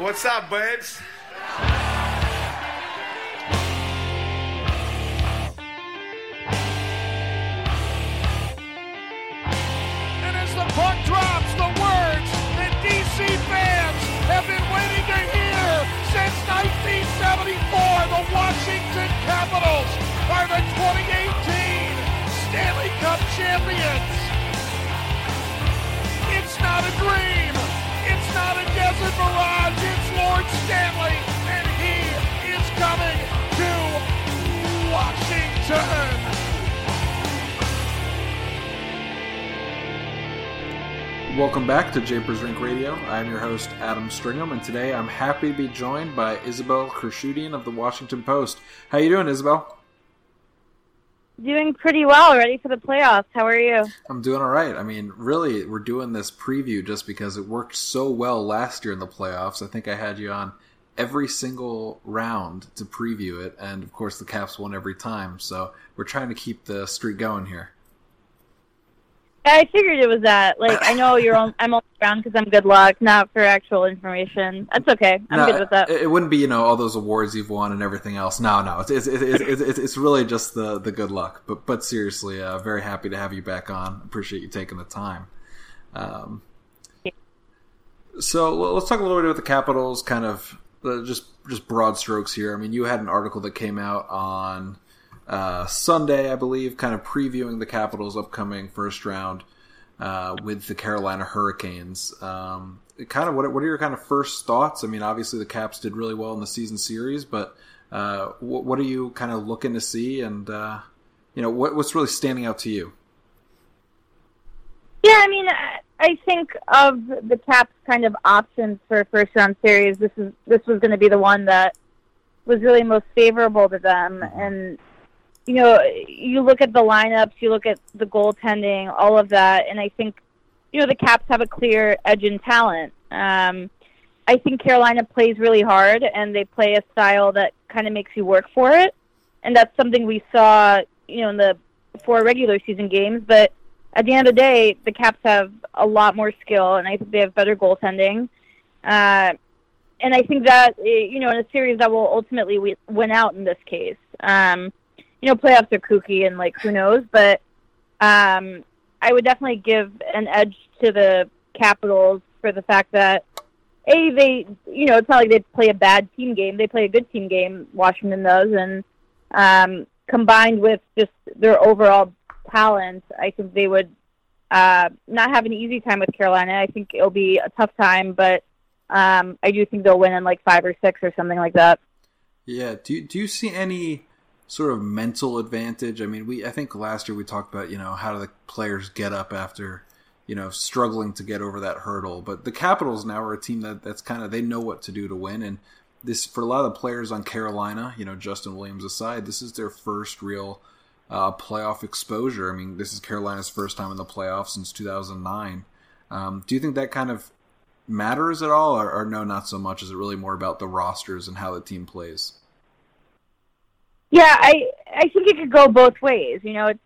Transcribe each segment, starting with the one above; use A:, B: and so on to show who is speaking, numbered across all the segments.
A: What's up, babes?
B: And as the puck drops, the words that DC fans have been waiting to hear since 1974, the Washington Capitals are the 2018 Stanley Cup champions. It's not a dream. It's not a desert mirage. It's Lord Stanley, and he is coming to Washington.
C: Welcome back to Japers Rink Radio. I'm your host, Adam Stringham, and today I'm happy to be joined by Isabelle Khurshudyan of the Washington Post. How you doing, Isabelle?
D: Doing pretty well, ready for the playoffs. How are you?
C: I'm doing all right. I mean, really, we're doing this preview just because it worked so well last year in the playoffs. I think I had you on every single round to preview it, and of course, the Caps won every time. So we're trying to keep the streak going here.
D: I figured it was that. Like, I know you're. On, I'm only around because I'm good luck, not for actual information. That's okay. I'm
C: No,
D: good with that.
C: It, it wouldn't be, you know, all those awards you've won and everything else. No, no, it's it's it's, it's, it's, it's really just the the good luck. But but seriously, uh, very happy to have you back on. Appreciate you taking the time. Um, so let's talk a little bit about the Capitals. Kind of uh, just just broad strokes here. I mean, you had an article that came out on uh, Sunday, I believe, kind of previewing the Capitals' upcoming first round uh, with the Carolina Hurricanes. Um, kind of what what are your kind of first thoughts? I mean, obviously the Caps did really well in the season series, but uh, what, what are you kind of looking to see, and uh, you know what, what's really standing out to you?
D: Yeah, I mean, I- I think of the Caps' kind of options for first round series. This is this was going to be the one that was really most favorable to them. And you know, you look at the lineups, you look at the goaltending, all of that, and I think you know the Caps have a clear edge in talent. Um, I think Carolina plays really hard, and they play a style that kind of makes you work for it, and that's something we saw, you know, in the four regular season games, but at the end of the day, the Caps have a lot more skill, and I think they have better goaltending. Uh, and I think that eh, you know, in a series that will ultimately wi- win out in this case. Um, you know, playoffs are kooky, and like who knows, but um, I would definitely give an edge to the Capitals for the fact that a they you know it's not like they play a bad team game; they play a good team game. Washington does, and um, combined with just their overall talent, I think they would uh, not have an easy time with Carolina. I think it'll be a tough time, but um, I do think they'll win in like five or six or something like that.
C: Yeah. Do do you see any sort of mental advantage? I mean, we I think last year we talked about you know how do the players get up after you know struggling to get over that hurdle, but the Capitals now are a team that that's kind of they know what to do to win, and this for a lot of the players on Carolina, you know Justin Williams aside, this is their first real uh, playoff exposure. I mean, this is Carolina's first time in the playoffs since 2009. Um, do you think that kind of matters at all, or, or no, not so much? Is it really more about the rosters and how the team plays?
D: Yeah, I I think it could go both ways. You know, it's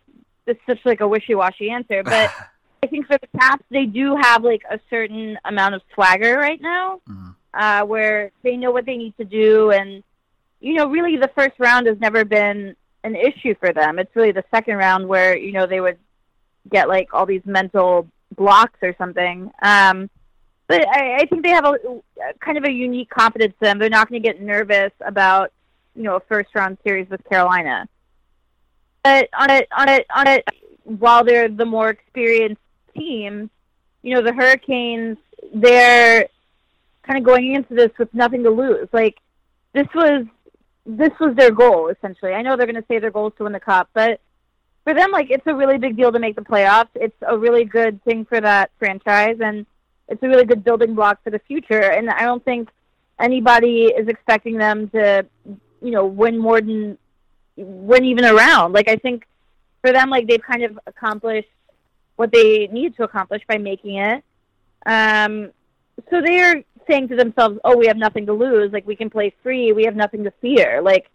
D: it's such like a wishy washy answer, but I think for the Caps, they do have like a certain amount of swagger right now,
C: Mhm.
D: uh, where they know what they need to do, and you know, really, the first round has never been an issue for them. It's really the second round where you know they would get like all these mental blocks or something. Um, but I, I think they have a, a kind of a unique confidence to them. They're not going to get nervous about you know a first round series with Carolina. But on it on it on it while they're the more experienced team, you know the Hurricanes they're kind of going into this with nothing to lose. Like this was this was their goal essentially. I know they're going to say their goal is to win the cup, but for them, like it's a really big deal to make the playoffs. It's a really good thing for that franchise, and it's a really good building block for the future. And I don't think anybody is expecting them to, you know, when more than win even around. Like I think for them, like they've kind of accomplished what they need to accomplish by making it. Um, so they're saying to themselves, "Oh, we have nothing to lose. Like we can play free. We have nothing to fear. Like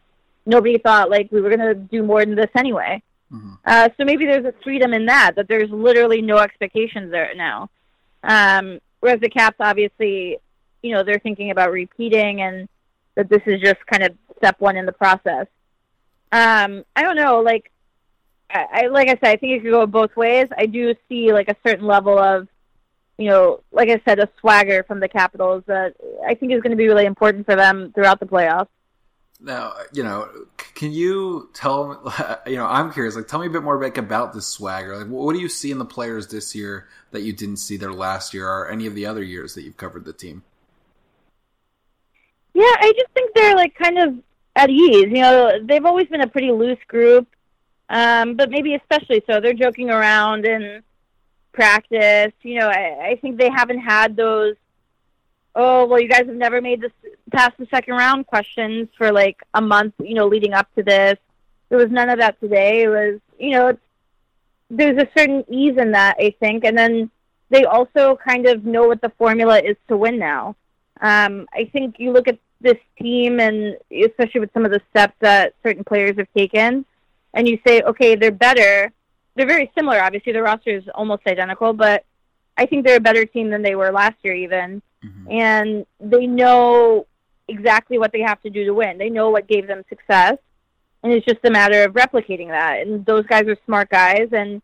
D: nobody thought like we were gonna do more than this anyway."
C: Mhm.
D: Uh, so maybe there's a freedom in that that there's literally no expectations there now. Um, whereas the Caps, obviously, you know they're thinking about repeating and that this is just kind of step one in the process. Um, I don't know, like I, I like I said, I think it could go both ways. I do see like a certain level of, you know, like I said, a swagger from the Capitals that I think is going to be really important for them throughout the playoffs.
C: Now, you know, can you tell you know, I'm curious, like tell me a bit more like, about this swagger. Like what do you see in the players this year that you didn't see there last year or any of the other years that you've covered the team?
D: Yeah, I just think they're like kind of at ease. You know, they've always been a pretty loose group. Um, but maybe especially so. They're joking around and practice. You know, I, I think they haven't had those oh well you guys have never made this past the second round questions for like a month you know leading up to this there was none of that today it was you know it's there's a certain ease in that i think and then they also kind of know what the formula is to win now um, i think you look at this team and especially with some of the steps that certain players have taken and you say okay they're better they're very similar obviously the roster is almost identical but i think they're a better team than they were last year even mm-hmm. and they know exactly what they have to do to win. They know what gave them success, and it's just a matter of replicating that. And those guys are smart guys, and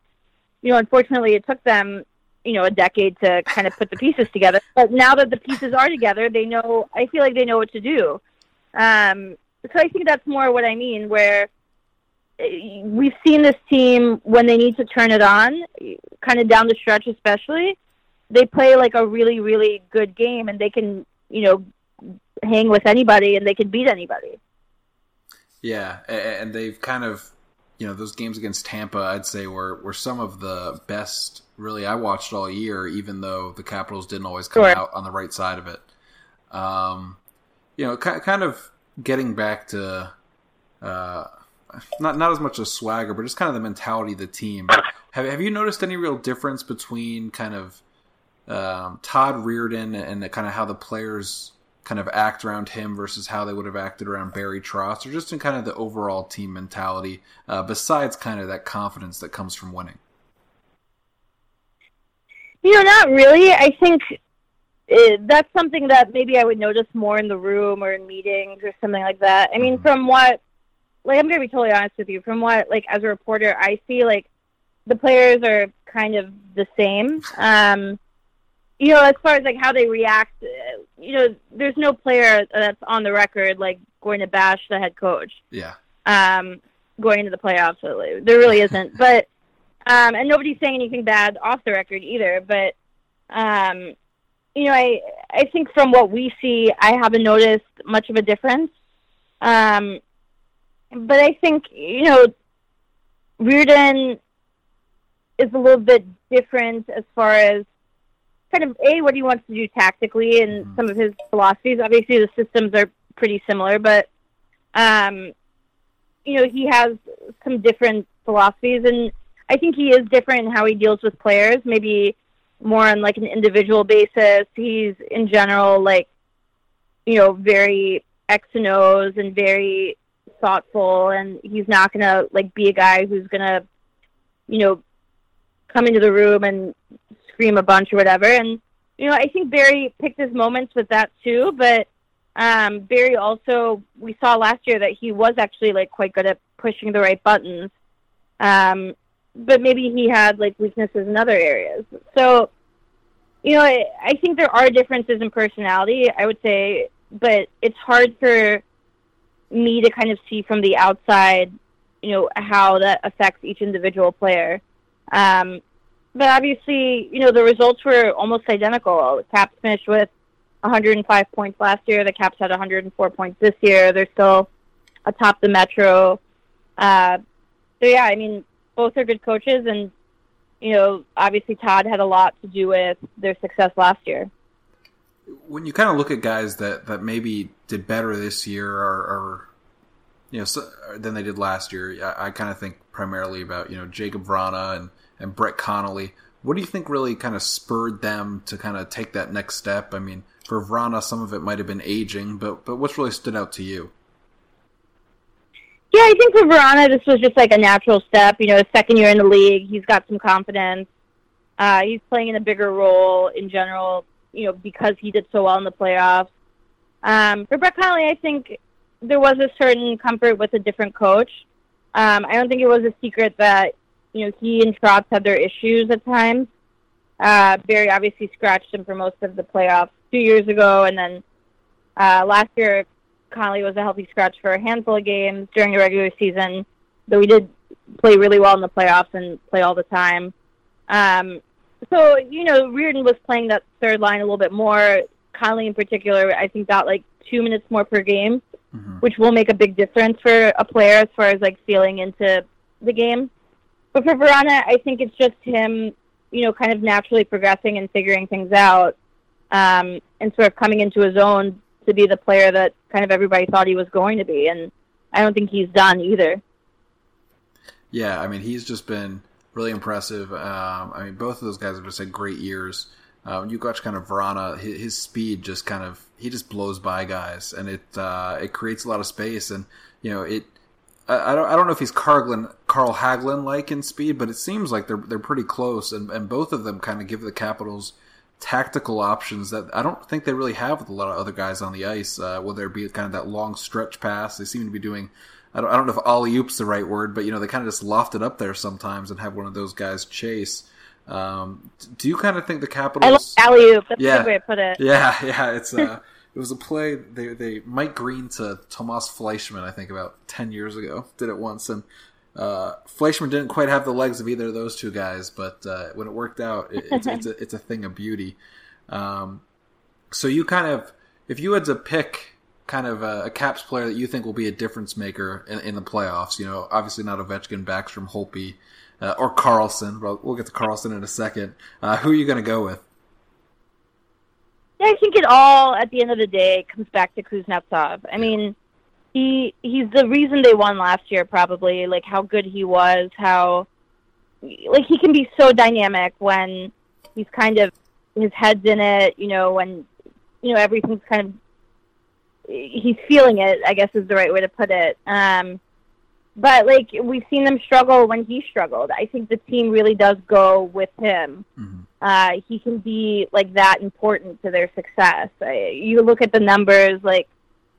D: you know, unfortunately, it took them you know a decade to kind of put the pieces together. But now that the pieces are together, they know. I feel like they know what to do. Um, so I think that's more what I mean, where eh, we've seen this team when they need to turn it on, kind of down the stretch, especially they play like a really really good game and they can you know hang with anybody and they can beat anybody.
C: Yeah, and they've kind of you know those games against Tampa, I'd say were were some of the best. Really, I watched all year, even though the Capitals didn't always come sure. out on the right side of it. Um, you know, kind of getting back to uh, not not as much a swagger, but just kind of the mentality of the team. Have Have you noticed any real difference between kind of um, Todd Reirden and kind of how the players kind of act around him versus how they would have acted around Barry Trotz, or just in kind of the overall team mentality, uh, besides kind of that confidence that comes from winning?
D: You know, not really. I think it, that's something that maybe I would notice more in the room or in meetings or something like that. I mean, mm-hmm. from what, like, I'm going to be totally honest with you. From what, like, as a reporter, I see, like, the players are kind of the same. Um, you know, as far as like how they react, uh, you know, there's no player that's on the record like going to bash the head coach.
C: Yeah.
D: Um, going into the playoffs, there really isn't. but um, and nobody's saying anything bad off the record either. But um, you know, I I think from what we see, I haven't noticed much of a difference. Um, but I think you know, Reirden is a little bit different as far as kind of a what he wants to do tactically and mm-hmm. some of his philosophies. Obviously, the systems are pretty similar, but um, you know he has some different philosophies, and I think he is different in how he deals with players. Maybe more on like an individual basis. He's in general like you know very X and O's and very thoughtful, and he's not gonna like be a guy who's gonna you know come into the room and scream a bunch or whatever. And you know, I think Barry picked his moments with that too. But um, Barry also, we saw last year that he was actually like quite good at pushing the right buttons. Um, but maybe he had like weaknesses in other areas. So, you know, I, I think there are differences in personality. I would say, but it's hard for me to kind of see from the outside, you know, how that affects each individual player. Um, but obviously, you know, the results were almost identical. Caps finished with 105 points last year. The Caps had 104 points this year. They're still atop the Metro. Uh, so yeah, I mean, both are good coaches, and you know, obviously Todd had a lot to do with their success last year.
C: When you kind of look at guys that that maybe did better this year, or, or you know, so, than they did last year, I, I kind of think primarily about you know Jakub Vrana and and Brett Connolly. What do you think really kind of spurred them to kind of take that next step? I mean, for Vrana, some of it might have been aging, but but what's really stood out to you?
D: Yeah, I think for Vrana, this was just like a natural step. You know, his second year in the league, he's got some confidence. Uh, he's playing in a bigger role in general. you know, because he did so well in the playoffs. Um, for Brett Connolly, I think there was a certain comfort with a different coach. Um, I don't think it was a secret that you know he and Trotz had their issues at times. Uh, Barry obviously scratched him for most of the playoffs two years ago, and then uh, last year Connolly was a healthy scratch for a handful of games during the regular season. Though we did play really well in the playoffs and play all the time. Um, so you know, Reirden was playing that third line a little bit more. Connolly in particular, I think got like two minutes more per game, mm-hmm. which will make a big difference for a player as far as like feeling into the game. But for Vrana, I think it's just him, you know, kind of naturally progressing and figuring things out, um, and sort of coming into his own to be the player that kind of everybody thought he was going to be. And I don't think he's done either.
C: Yeah, I mean, he's just been really impressive. Um, I mean, both of those guys have just had great years. Uh, you watch kind of Vrana, his, his, speed just kind of he just blows by guys, and it uh, it creates a lot of space, and you know it. I, don't I don't know if he's Carglin, Carl Hagelin like in speed, but it seems like they're they're pretty close, and, and both of them kind of give the Capitals tactical options that I don't think they really have with a lot of other guys on the ice. Uh, whether it be kind of that long stretch pass, they seem to be doing I don't, I don't know if alley oop's the right word, but you know they kind of just loft it up there sometimes and have one of those guys chase. Um, do you kind of think the Capitals?
D: I love alley oop. That's yeah, good way to put it.
C: Yeah, yeah. It's uh, it was a play they they Mike Green to Tomas Fleischmann I think about ten years ago, did it once, and uh, Fleischmann didn't quite have the legs of either of those two guys, but uh, when it worked out, it, it's, it's, a, it's a thing of beauty. Um, so you kind of, if you had to pick kind of a, a, Caps player that you think will be a difference maker in, in the playoffs? You know, obviously not Ovechkin, Backstrom, Holtby, uh, or Carlson. But we'll get to Carlson in a second. Uh, who are you going to go with?
D: Yeah, I think it all at the end of the day comes back to Kuznetsov. I mean, he he's the reason they won last year. Probably like how good he was, how like he can be so dynamic when he's kind of his head's in it. You know, when you know everything's kind of he's feeling it. I guess is the right way to put it. Um, but like we've seen them struggle when he struggled. I think the team really does go with him. Mm-hmm. Uh, he can be like that important to their success. Uh, you look at the numbers, like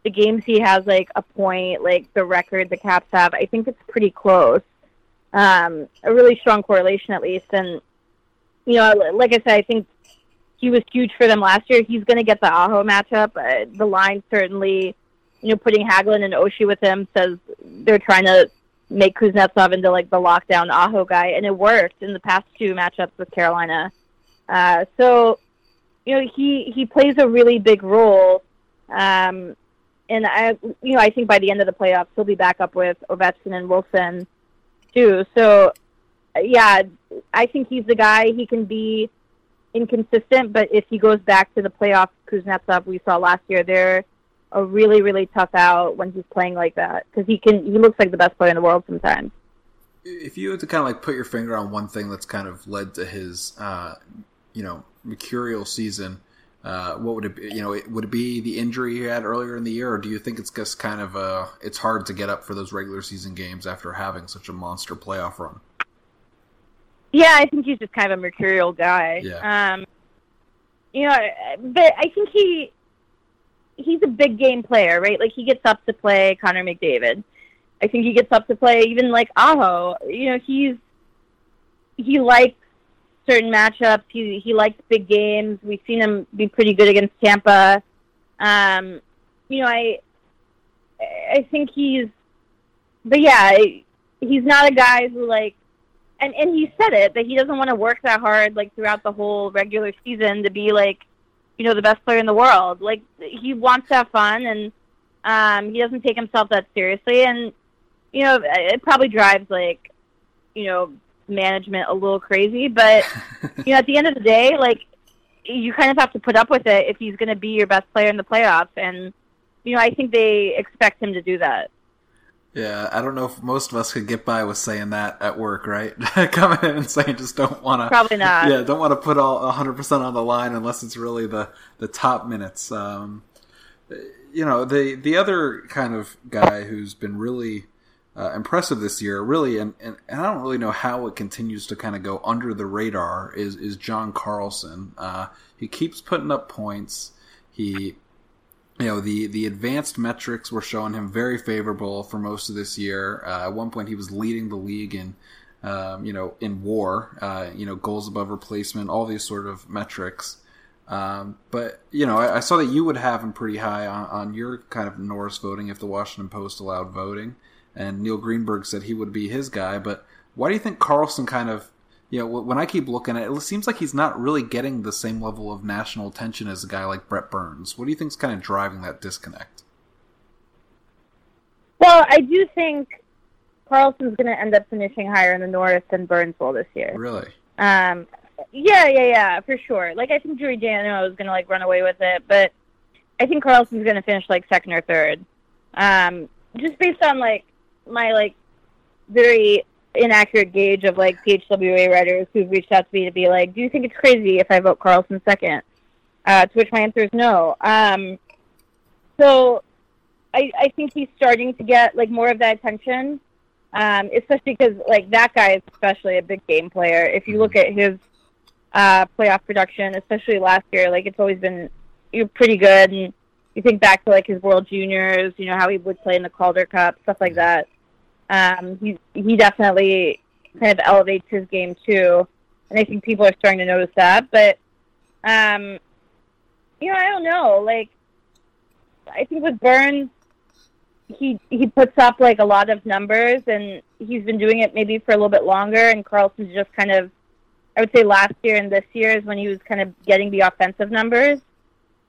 D: the games he has, like a point, like the record the Caps have. I think it's pretty close. Um, a really strong correlation, at least. And you know, like I said, I think he was huge for them last year. He's going to get the Aho matchup. Uh, the line certainly, you know, putting Hagelin and Oshie with him says they're trying to make Kuznetsov into like the lockdown Aho guy, and it worked in the past two matchups with Carolina. Uh, so, you know, he he plays a really big role. Um, and I, you know, I think by the end of the playoffs, he'll be back up with Ovechkin and Wilson, too. So, yeah, I think he's the guy. He can be inconsistent, but if he goes back to the playoff Kuznetsov we saw last year, they're a really, really tough out when he's playing like that because he can. He looks like the best player in the world sometimes.
C: If you had to kind of like put your finger on one thing that's kind of led to his, uh, you know, mercurial season, uh, what would it be? You know, would it be the injury he had earlier in the year, or do you think it's just kind of uh, it's hard to get up for those regular season games after having such a monster playoff run?
D: Yeah, I think he's just kind of a mercurial guy.
C: Yeah.
D: Um, you know, but I think he he's a big game player, right? Like he gets up to play Connor McDavid. I think he gets up to play even like Aho. You know, he's he likes certain matchups. He he likes big games. We've seen him be pretty good against Tampa. Um, you know, I I think he's, but yeah, he's not a guy who like and and he said it that he doesn't want to work that hard like throughout the whole regular season to be like you know the best player in the world like he wants to have fun and um he doesn't take himself that seriously and you know it probably drives like you know management a little crazy but you know at the end of the day like you kind of have to put up with it if he's going to be your best player in the playoffs and you know i think they expect him to do that
C: yeah, I don't know if most of us could get by with saying that at work, right? Coming in and saying just don't want to.
D: Probably not.
C: Yeah, don't want to put all 100% on the line unless it's really the, the top minutes. Um, you know, the the other kind of guy who's been really uh, impressive this year, really, and, and, I don't really know how it continues to kind of go under the radar. Is is John Carlson? Uh, he keeps putting up points. He, you know, the the advanced metrics were showing him very favorable for most of this year. Uh, at one point, he was leading the league in, um, you know, in WAR, uh, you know, goals above replacement, all these sort of metrics. Um, but you know, I, I, saw that you would have him pretty high on, on your kind of Norris voting if the Washington Post allowed voting and Neil Greenberg said he would be his guy. But why do you think Carlson kind of, you know, when I keep looking at it, it seems like he's not really getting the same level of national attention as a guy like Brent Burns. What do you think is kind of driving that disconnect?
D: Well, I do think Carlson's going to end up finishing higher in the Norris than Burns will this year.
C: Really?
D: Um, yeah, yeah, yeah, for sure. Like I think Giordano is going to like run away with it, but I think Carlson's going to finish like second or third. Um, just based on like my like very inaccurate gauge of like PHWA writers who've reached out to me to be like, "Do you think it's crazy if I vote Carlson second? Uh, to which my answer is no. Um, so I, I think he's starting to get like more of that attention, um, especially because like that guy is especially a big game player. If you look at his uh, playoff production, especially last year, like it's always been you're pretty good. And you think back to like his World Juniors, you know how he would play in the Calder Cup, stuff like that. Um, he he definitely kind of elevates his game too, and I think people are starting to notice that. But um, you know, I don't know. Like, I think with Burns, he he puts up like a lot of numbers, and he's been doing it maybe for a little bit longer. And Carlson's just kind of, I would say, last year and this year is when he was kind of getting the offensive numbers.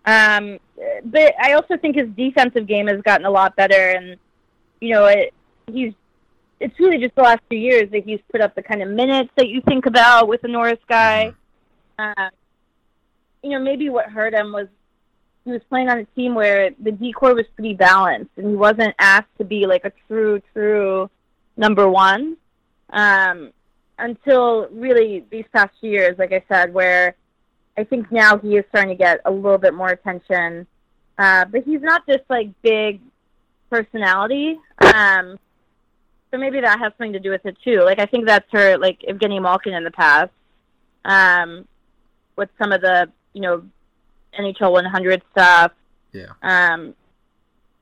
D: Um, but I also think his defensive game has gotten a lot better, and you know, it, he's it's really just the last few years that he's put up the kind of minutes that you think about with the Norris guy. Uh, you know, maybe what hurt him was he was playing on a team where the D corps was pretty balanced, and he wasn't asked to be like a true, true number one um, until really these past few years, like I said, where I think now he is starting to get a little bit more attention. Uh, but he's not this like big personality. Um, so maybe that has something to do with it too. Like I think that's her, like Evgeny Malkin in the past, um, with some of the you know NHL 100 stuff.
C: Yeah.
D: Um,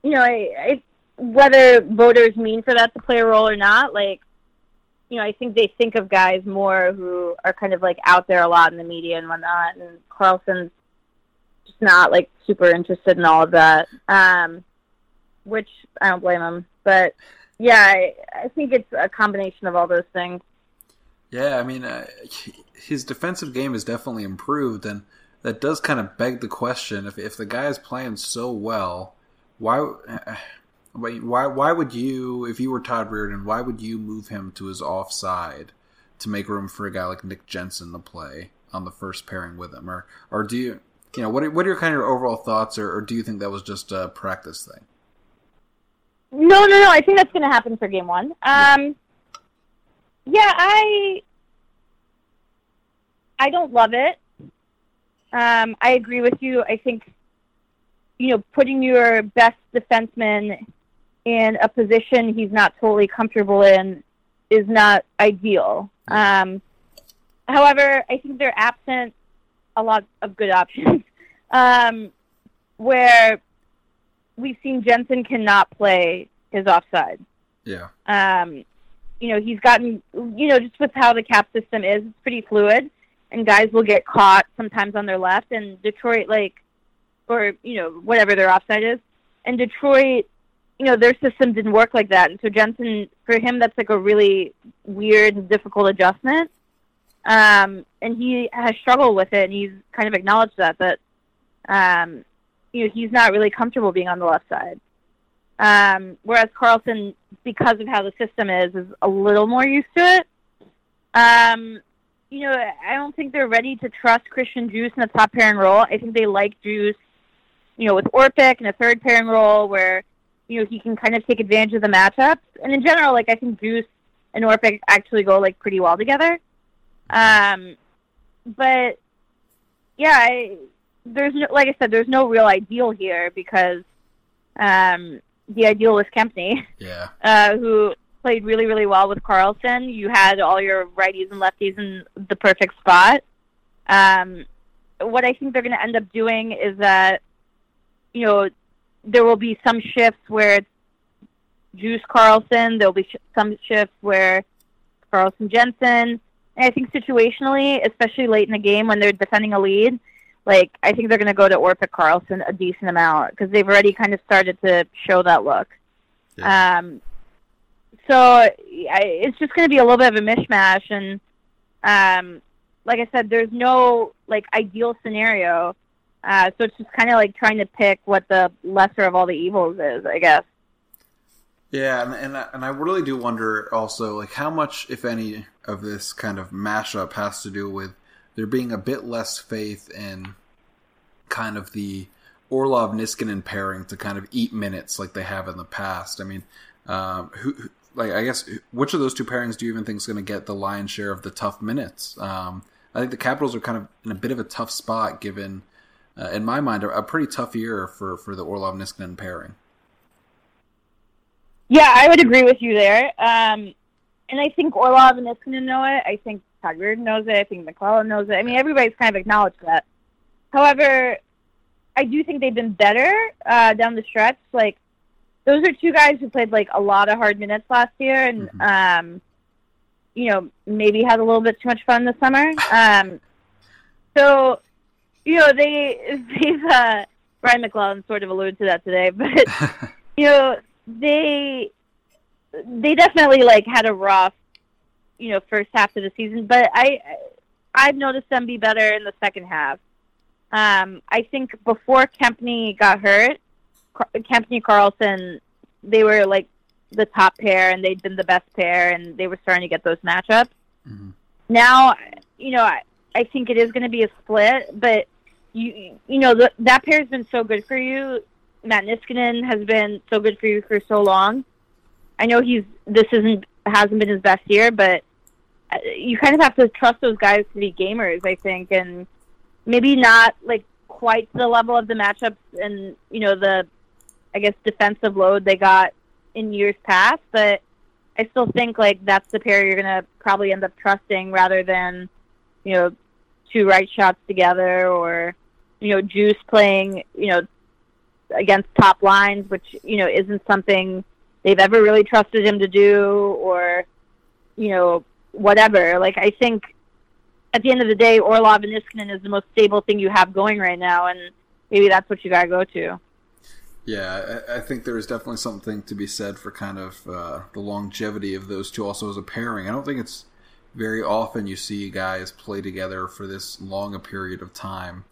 D: you know, I, I whether voters mean for that to play a role or not, like you know, I think they think of guys more who are kind of like out there a lot in the media and whatnot, and Carlson's just not like super interested in all of that. Um, which I don't blame him, but yeah, I, I think it's a combination of all those things.
C: Yeah, I mean, uh, his defensive game has definitely improved, and that does kind of beg the question: if if the guy is playing so well, why why why would you, if you were Todd Reirden why would you move him to his offside to make room for a guy like Nick Jensen to play on the first pairing with him, or or do you you know what are, what are your kind of overall thoughts, or, or do you think that was just a practice thing?
D: No, no, no. I think that's going to happen for game one. Um, yeah, I I don't love it. Um, I agree with you. I think you know putting your best defenseman in a position he's not totally comfortable in is not ideal. Um, however, I think they're absent a lot of good options. um, where we've seen Jensen cannot play his offside.
C: Yeah.
D: Um, you know, he's gotten, you know, just with how the cap system is, it's pretty fluid, and guys will get caught sometimes on their left, and Detroit, like, or, you know, whatever their offside is. And Detroit, you know, their system didn't work like that. And so Jensen, for him, that's like a really weird and difficult adjustment. Um, and he has struggled with it, and he's kind of acknowledged that, that, um, you know, he's not really comfortable being on the left side. Um, whereas Carlson, because of how the system is, is a little more used to it. Um, you know, I don't think they're ready to trust Christian Djoos in the top pairing role. I think they like Djoos, you know, with Orpik in a third pairing role where, you know, he can kind of take advantage of the matchups. And in general, like, I think Djoos and Orpik actually go, like, pretty well together. Um, but, yeah, I, there's no, like I said, there's no real ideal here because um, the ideal was Kempny,
C: yeah,
D: uh, who played really, really well with Carlson. You had all your righties and lefties in the perfect spot. Um, what I think they're going to end up doing is that, you know, there will be some shifts where it's Djoos Carlson. There'll be sh- some shifts where Carlson Jensen. And I think situationally, especially late in the game when they're defending a lead, like I think they're going to go to Orpik Carlson a decent amount because they've already kind of started to show that look. Yeah. Um, so I, it's just going to be a little bit of a mishmash, and um, like I said, there's no like ideal scenario. Uh, so it's just kind of like trying to pick what the lesser of all the evils is, I guess.
C: Yeah, and and I, and I really do wonder also like how much, if any, of this kind of mashup has to do with there being a bit less faith in kind of the Orlov Niskanen pairing to kind of eat minutes like they have in the past. I mean, um, who, who, like I guess which of those two pairings do you even think is going to get the lion's share of the tough minutes? Um, I think the Capitals are kind of in a bit of a tough spot given, uh, in my mind, a, a, pretty tough year for for the Orlov Niskanen pairing.
D: Yeah, I would agree with you there. Um, and I think Orlov and Niskanen know it. I think Todd Reirden knows it. I think MacLellan knows it. I mean, everybody's kind of acknowledged that. However, I do think they've been better uh, down the stretch. Like those are two guys who played like a lot of hard minutes last year, and mm-hmm. um, you know maybe had a little bit too much fun this summer. Um, so you know they they've uh, Brian MacLellan sort of alluded to that today, but you know they they definitely like had a rough you know first half of the season, but I I've noticed them be better in the second half. Um, I think before Kempny got hurt, Kempny Carlson, they were like the top pair, and they'd been the best pair, and they were starting to get those matchups. Mm-hmm. Now, you know, I, I think it is going to be a split, but you you know the, that pair has been so good for you. Matt Niskanen has been so good for you for so long. I know he's this isn't hasn't been his best year, but you kind of have to trust those guys to be gamers. I think, and maybe not like quite the level of the matchups and you know the I guess defensive load they got in years past, but I still think like that's the pair you're gonna probably end up trusting rather than you know two right shots together or you know Djoos playing you know against top lines, which you know isn't something they've ever really trusted him to do, or you know whatever. Like I think at the end of the day, Orlov and Niskanen is the most stable thing you have going right now, and maybe that's what you gotta go to.
C: Yeah, I, think there is definitely something to be said for kind of uh, the longevity of those two, also as a pairing. I don't think it's very often you see guys play together for this long a period of time,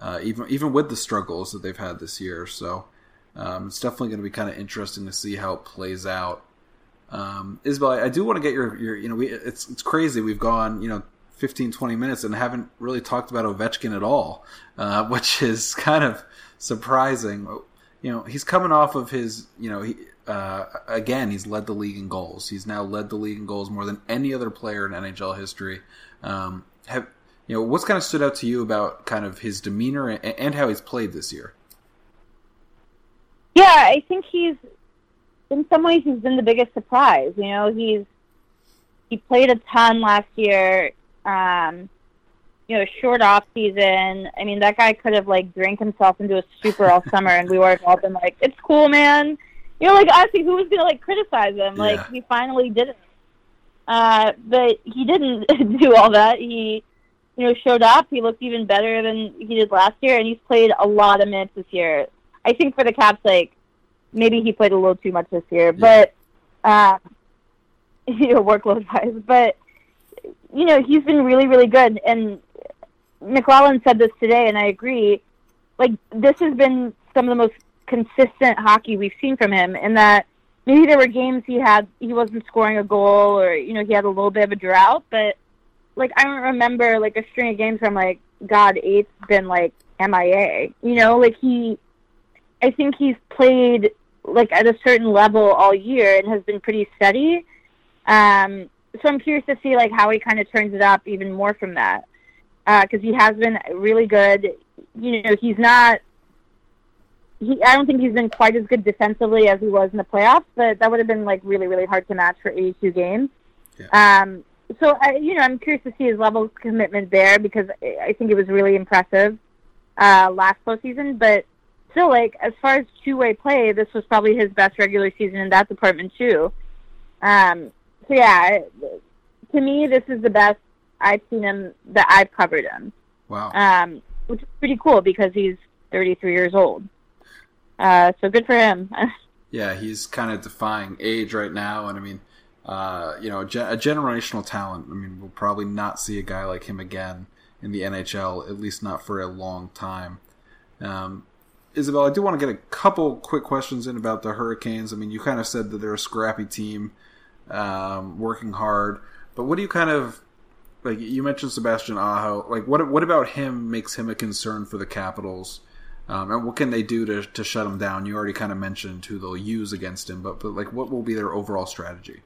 C: uh, even even with the struggles that they've had this year. So um, it's definitely going to be kind of interesting to see how it plays out. Um, Isabelle, I do want to get your, your you know, we, it's it's crazy. We've gone, you know, 15, 20 minutes and haven't really talked about Ovechkin at all, uh, which is kind of surprising. You know, he's coming off of his, you know, he, uh, again, he's led the league in goals. He's now led the league in goals more than any other player in NHL history. Um, have you know what's kind of stood out to you about kind of his demeanor and, and how he's played this year?
D: Yeah, I think he's in some ways he's been the biggest surprise. You know, he's he played a ton last year um, you know, short off season. I mean, that guy could have like drank himself into a stupor all summer, and we would have all been like, "It's cool, man." You know, like honestly, who was gonna like criticize him? Like yeah. he finally did it, uh, but he didn't do all that. He, you know, showed up. He looked even better than he did last year, and he's played a lot of minutes this year. I think for the Caps, like maybe he played a little too much this year, yeah. but uh, you know, workload wise, but you know, he's been really, really good. And MacLellan said this today, and I agree. Like, this has been some of the most consistent hockey we've seen from him, in that maybe there were games he had he wasn't scoring a goal, or you know, he had a little bit of a drought. But like, I don't remember like a string of games where I'm like, God, eight's been like MIA. You know, like he, I think he's played like at a certain level all year and has been pretty steady. Um, so I'm curious to see like how he kind of turns it up even more from that because uh, he has been really good. You know, he's not he, I don't think he's been quite as good defensively as he was in the playoffs, but that would have been like really, really hard to match for 82 games. Yeah. Um, so I, you know, I'm curious to see his level of commitment there because I think it was really impressive uh, last postseason. But still, like as far as two-way play, this was probably his best regular season in that department too. Um, so yeah, to me, this is the best I've seen him that I've covered him.
C: Wow.
D: Um, which is pretty cool because he's 33 years old. Uh, so good for him.
C: yeah, he's kind of defying age right now, and I mean, uh, you know, a, a, generational talent. I mean, we'll probably not see a guy like him again in the NHL, at least not for a long time. Um, Isabelle, I do want to get a couple quick questions in about the Hurricanes. I mean, you kind of said that they're a scrappy team, um, working hard, but what do you kind of like? You mentioned Sebastian Aho. Like, what what about him makes him a concern for the Capitals? Um, and what can they do to, to shut him down? You already kind of mentioned who they'll use against him, but but like, what will be their overall strategy?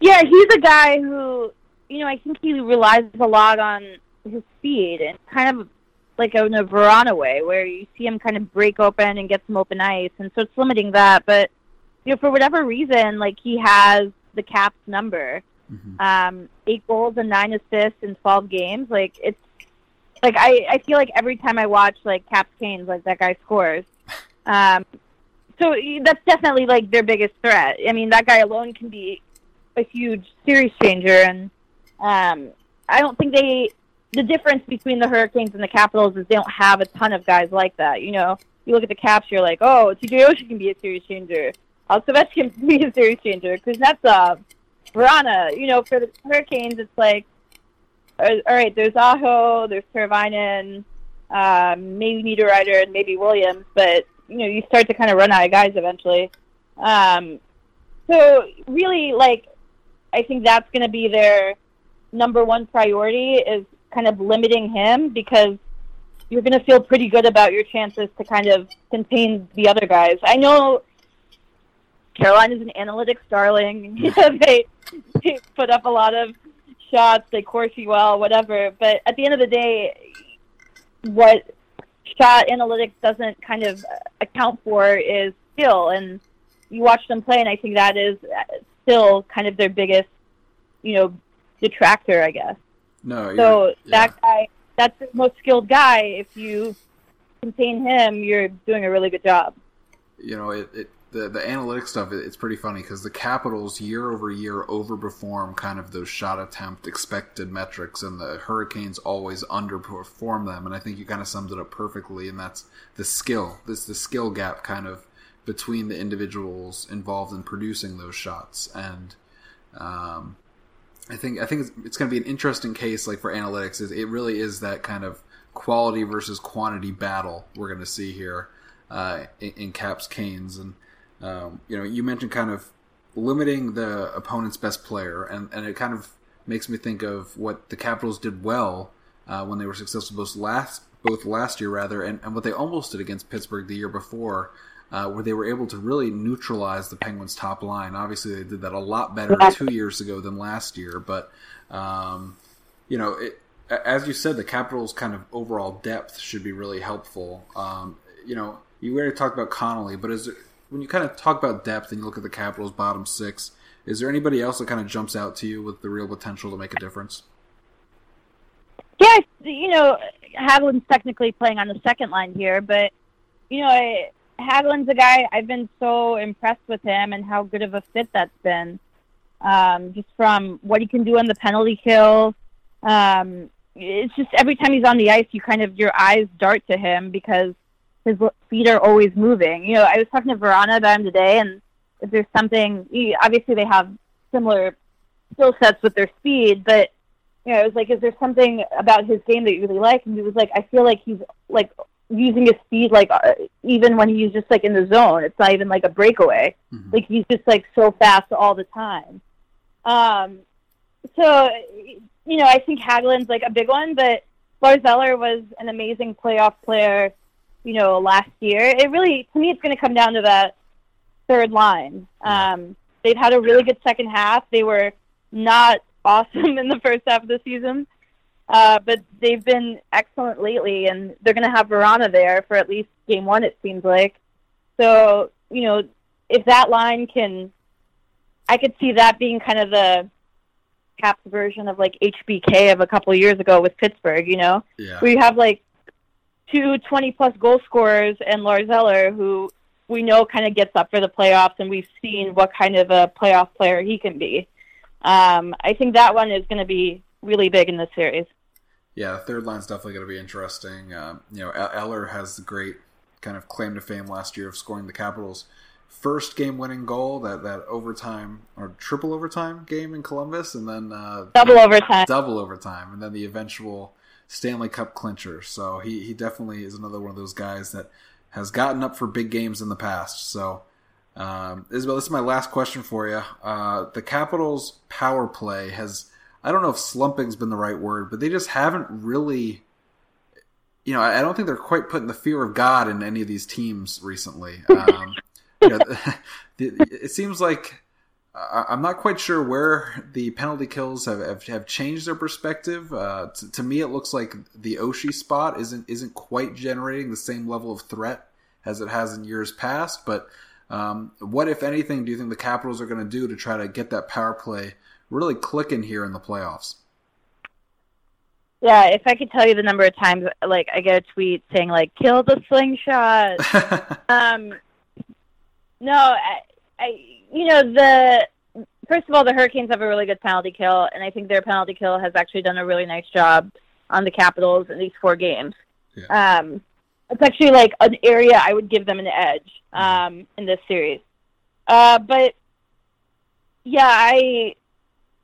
D: Yeah, he's a guy who, you know, I think he relies a lot on his speed and kind of like in a Vrana way, where you see him kind of break open and get some open ice, and so it's limiting that. But you know, for whatever reason, like he has the Caps number, mm-hmm. um, eight goals and nine assists in twelve games. Like it's like I I feel like every time I watch like Caps Canes, like that guy scores. Um, so that's definitely like their biggest threat. I mean, that guy alone can be a huge series changer, and um, I don't think they. The difference between the Hurricanes and the Capitals is they don't have a ton of guys like that. You know, you look at the Caps, you're like, oh, TJ Oshie can be a series changer. Alcevescu can be a series changer. Kuznetsov, Vrana. You know, for the Hurricanes, it's like, all right, there's Aho, there's Teravainen, um, maybe Niederreiter, and maybe Williams, but you know, you start to kind of run out of guys eventually. Um, so really, like, I think that's going to be their number one priority is kind of limiting him because you're going to feel pretty good about your chances to kind of contain the other guys. I know Carolina's an analytics darling. Mm. they, they put up a lot of shots, they Corsi well, whatever. But at the end of the day, what shot analytics doesn't kind of account for is skill. And you watch them play, and I think that is still kind of their biggest you know, detractor, I guess.
C: No.
D: So
C: yeah.
D: that guy, that's the most skilled guy. If you contain him, you're doing a really good job.
C: You know, it, it the the analytic stuff. It, it's pretty funny because the Capitals year over year overperform kind of those shot attempt expected metrics, and the Hurricanes always underperform them. And I think you kind of summed it up perfectly. And that's the skill. This the skill gap kind of between the individuals involved in producing those shots and. Um, I think I think it's, it's going to be an interesting case, like for analytics. Is it really is that kind of quality versus quantity battle we're going to see here uh, in, in, Caps Canes, and um, you know, you mentioned kind of limiting the opponent's best player, and and it kind of makes me think of what the Capitals did well uh, when they were successful both last both last year rather, and, and what they almost did against Pittsburgh the year before uh, where they were able to really neutralize the Penguins' top line. Obviously, they did that a lot better two years ago than last year, but um, you know, it, as you said, the Capitals' kind of overall depth should be really helpful. Um, you know, you already talked about Connolly, but is when you kind of talk about depth and you look at the Capitals' bottom six, is there anybody else that kind of jumps out to you with the real potential to make a difference?
D: Yeah, you know, Hagelin's technically playing on the second line here, but you know, I, Hagelin's a guy I've been so impressed with him and how good of a fit that's been. Um, just from what he can do on the penalty kill. Um, it's just every time he's on the ice, you kind of your eyes dart to him because his feet are always moving. You know, I was talking to Vrana about him today, and if there's something, obviously they have similar skill sets with their speed, but you know, it was like, is there something about his game that you really like? And he was like, I feel like he's like using his speed like uh, even when he's just like in the zone it's not even like a breakaway. Mm-hmm. like he's just like so fast all the time. Um so you know i think hagelin's like a big one but lars eller was an amazing playoff player you know last year. It really to me it's going to come down to that third line. Um they've had a really good second half. They were not awesome in the first half of the season Uh, but they've been excellent lately, and they're going to have Vrana there for at least game one, it seems like. So, you know, if that line can, I could see that being kind of the Caps version of like HBK of a couple of years ago with Pittsburgh, you know?
C: Yeah.
D: Where you have like two 20 plus goal scorers and Lars Eller, who we know kind of gets up for the playoffs, and we've seen what kind of a playoff player he can be. Um, I think that one is going to be really big in this series.
C: Yeah, the third line's definitely going to be interesting. Um, you know, Eller has the great kind of claim to fame last year of scoring the Capitals' first game-winning goal, that that overtime or triple overtime game in Columbus, and then uh,
D: double overtime,
C: double overtime, and then the eventual Stanley Cup clincher. So he he definitely is another one of those guys that has gotten up for big games in the past. So. Um, Isabelle, this is my last question for you. Uh, the Capitals' power play has I don't know if slumping's been the right word, but they just haven't really. You know, I don't think they're quite putting the fear of God in any of these teams recently. Um, you know, it seems like I'm not quite sure where the penalty kills have have, have changed their perspective. Uh, to, to, me, it looks like the Oshie spot isn't isn't quite generating the same level of threat as it has in years past. But um, what, if anything, do you think the Capitals are going to do to try to get that power play really clicking here in the playoffs.
D: Yeah, if I could tell you the number of times like I get a tweet saying like "kill the slingshot," um, no, I, I, you know the first of all the Hurricanes have a really good penalty kill, and I think their penalty kill has actually done a really nice job on the Capitals in these four games. Yeah. Um, it's actually like an area I would give them an edge mm-hmm. um, in this series. Uh, but yeah, I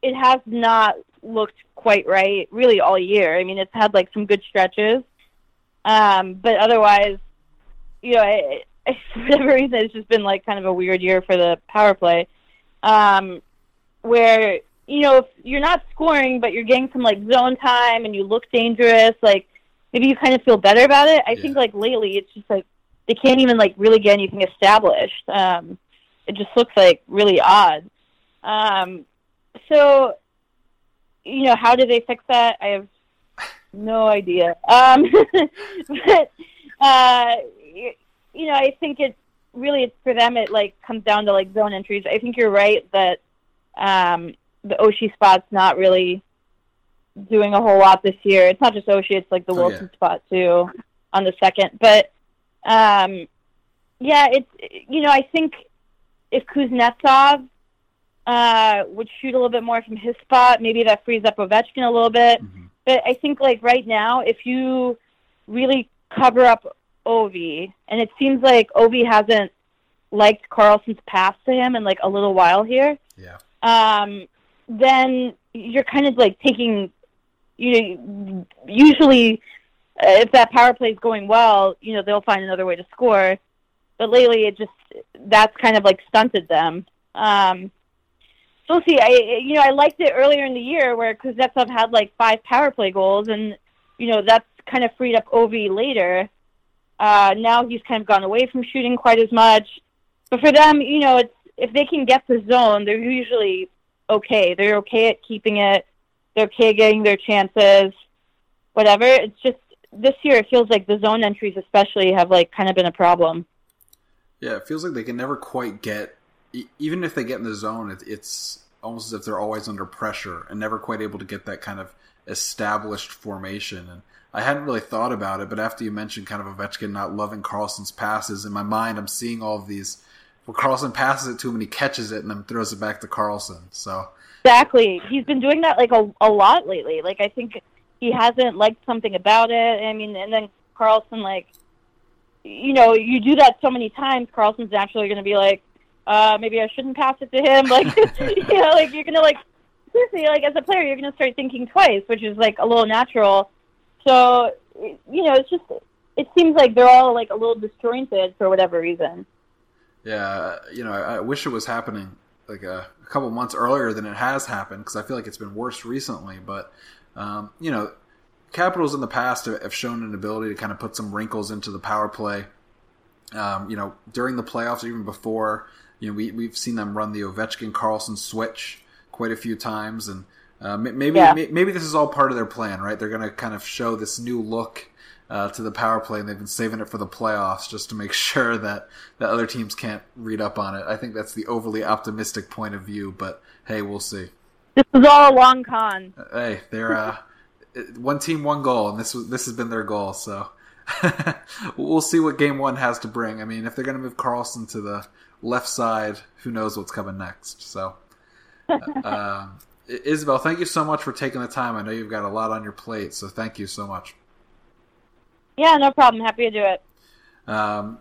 D: it has not looked quite right really all year. I mean, it's had like some good stretches, um, but otherwise, you know, I, I, for whatever reason, it's just been like kind of a weird year for the power play, um, where you know if you're not scoring but you're getting some like zone time and you look dangerous, like maybe you kind of feel better about it. I yeah. think like lately it's just like they can't even like really get anything established. Um, it just looks like really odd. Um, so, you know, how do they fix that? I have no idea. Um, but, uh, you know, I think it really it's for them. It like comes down to like zone entries. I think you're right that um, the Oshie spot's not really doing a whole lot this year. It's not just Oshie; it's like the oh, Wilson yeah. spot too on the second. But um, yeah, it's you know I think if Kuznetsov uh, would shoot a little bit more from his spot. Maybe that frees up Ovechkin a little bit. Mm-hmm. But I think like right now, if you really cover up Ovi, and it seems like Ovi hasn't liked Carlson's pass to him in like a little while here.
C: Yeah.
D: Um, then you're kind of like taking, you know, usually uh, if that power play is going well, you know, they'll find another way to score. But lately, it just that's kind of like stunted them. Um, so see. I you know I liked it earlier in the year where Kuznetsov had like five power play goals, and you know that's kind of freed up Ovi later. Uh, now he's kind of gone away from shooting quite as much. But for them, you know, it's if they can get the zone, they're usually okay. They're okay at keeping it. They're okay getting their chances. Whatever. It's just this year it feels like the zone entries especially have like kind of been a problem.
C: Yeah, it feels like they can never quite get even if they get in the zone, it, it's almost as if they're always under pressure and never quite able to get that kind of established formation. And I hadn't really thought about it, but after you mentioned kind of Ovechkin not loving Carlson's passes, in my mind, I'm seeing all of these. Well, Carlson passes it to him and he catches it and then throws it back to Carlson. So
D: exactly, he's been doing that like a a lot lately. Like I think he hasn't liked something about it. I mean, and then Carlson like, you know, you do that so many times, Carlson's naturally going to be like, uh, maybe I shouldn't pass it to him. Like, you know, like you're gonna like seriously, like as a player, you're gonna start thinking twice, which is like a little natural. So, you know, it's just it seems like they're all like a little disjointed for whatever reason.
C: Yeah, you know, I, wish it was happening like a, a, couple months earlier than it has happened because I feel like it's been worse recently. But um, you know, Capitals in the past have shown an ability to kind of put some wrinkles into the power play. Um, you know, during the playoffs, even before, you know, we we've seen them run the Ovechkin Carlson switch quite a few times, and Uh, maybe yeah. maybe this is all part of their plan, right? They're going to kind of show this new look uh, to the power play, and they've been saving it for the playoffs just to make sure that that other teams can't read up on it. I think that's the overly optimistic point of view, but hey, we'll see.
D: This is all a long con.
C: Uh, hey, they're uh, one team, one goal, and this was this has been their goal. So we'll see what game one has to bring. I mean, if they're going to move Carlson to the left side, who knows what's coming next? So. Uh, Isabelle, thank you so much for taking the time. I know you've got a lot on your plate, so thank you so much.
D: Yeah, no problem. Happy to do it.
C: Um,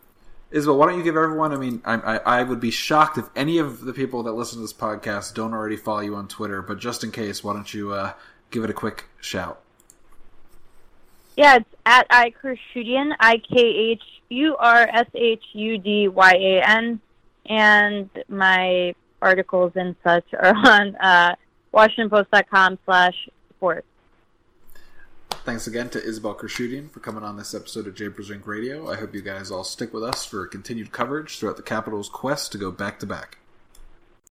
C: Isabelle, why don't you give everyone? I mean, I, I, I, would be shocked if any of the people that listen to this podcast don't already follow you on Twitter. But just in case, why don't you uh, give it a quick shout?
D: Yeah, it's at iKhurshudyan, I K H U R S H U D Y A N, and my articles and such are on uh, WashingtonPost.com slash sports.
C: Thanks again to Isabelle Khurshudyan for coming on this episode of Japers Rink Radio. I hope you guys all stick with us for continued coverage throughout the Capitals' quest to go back to back.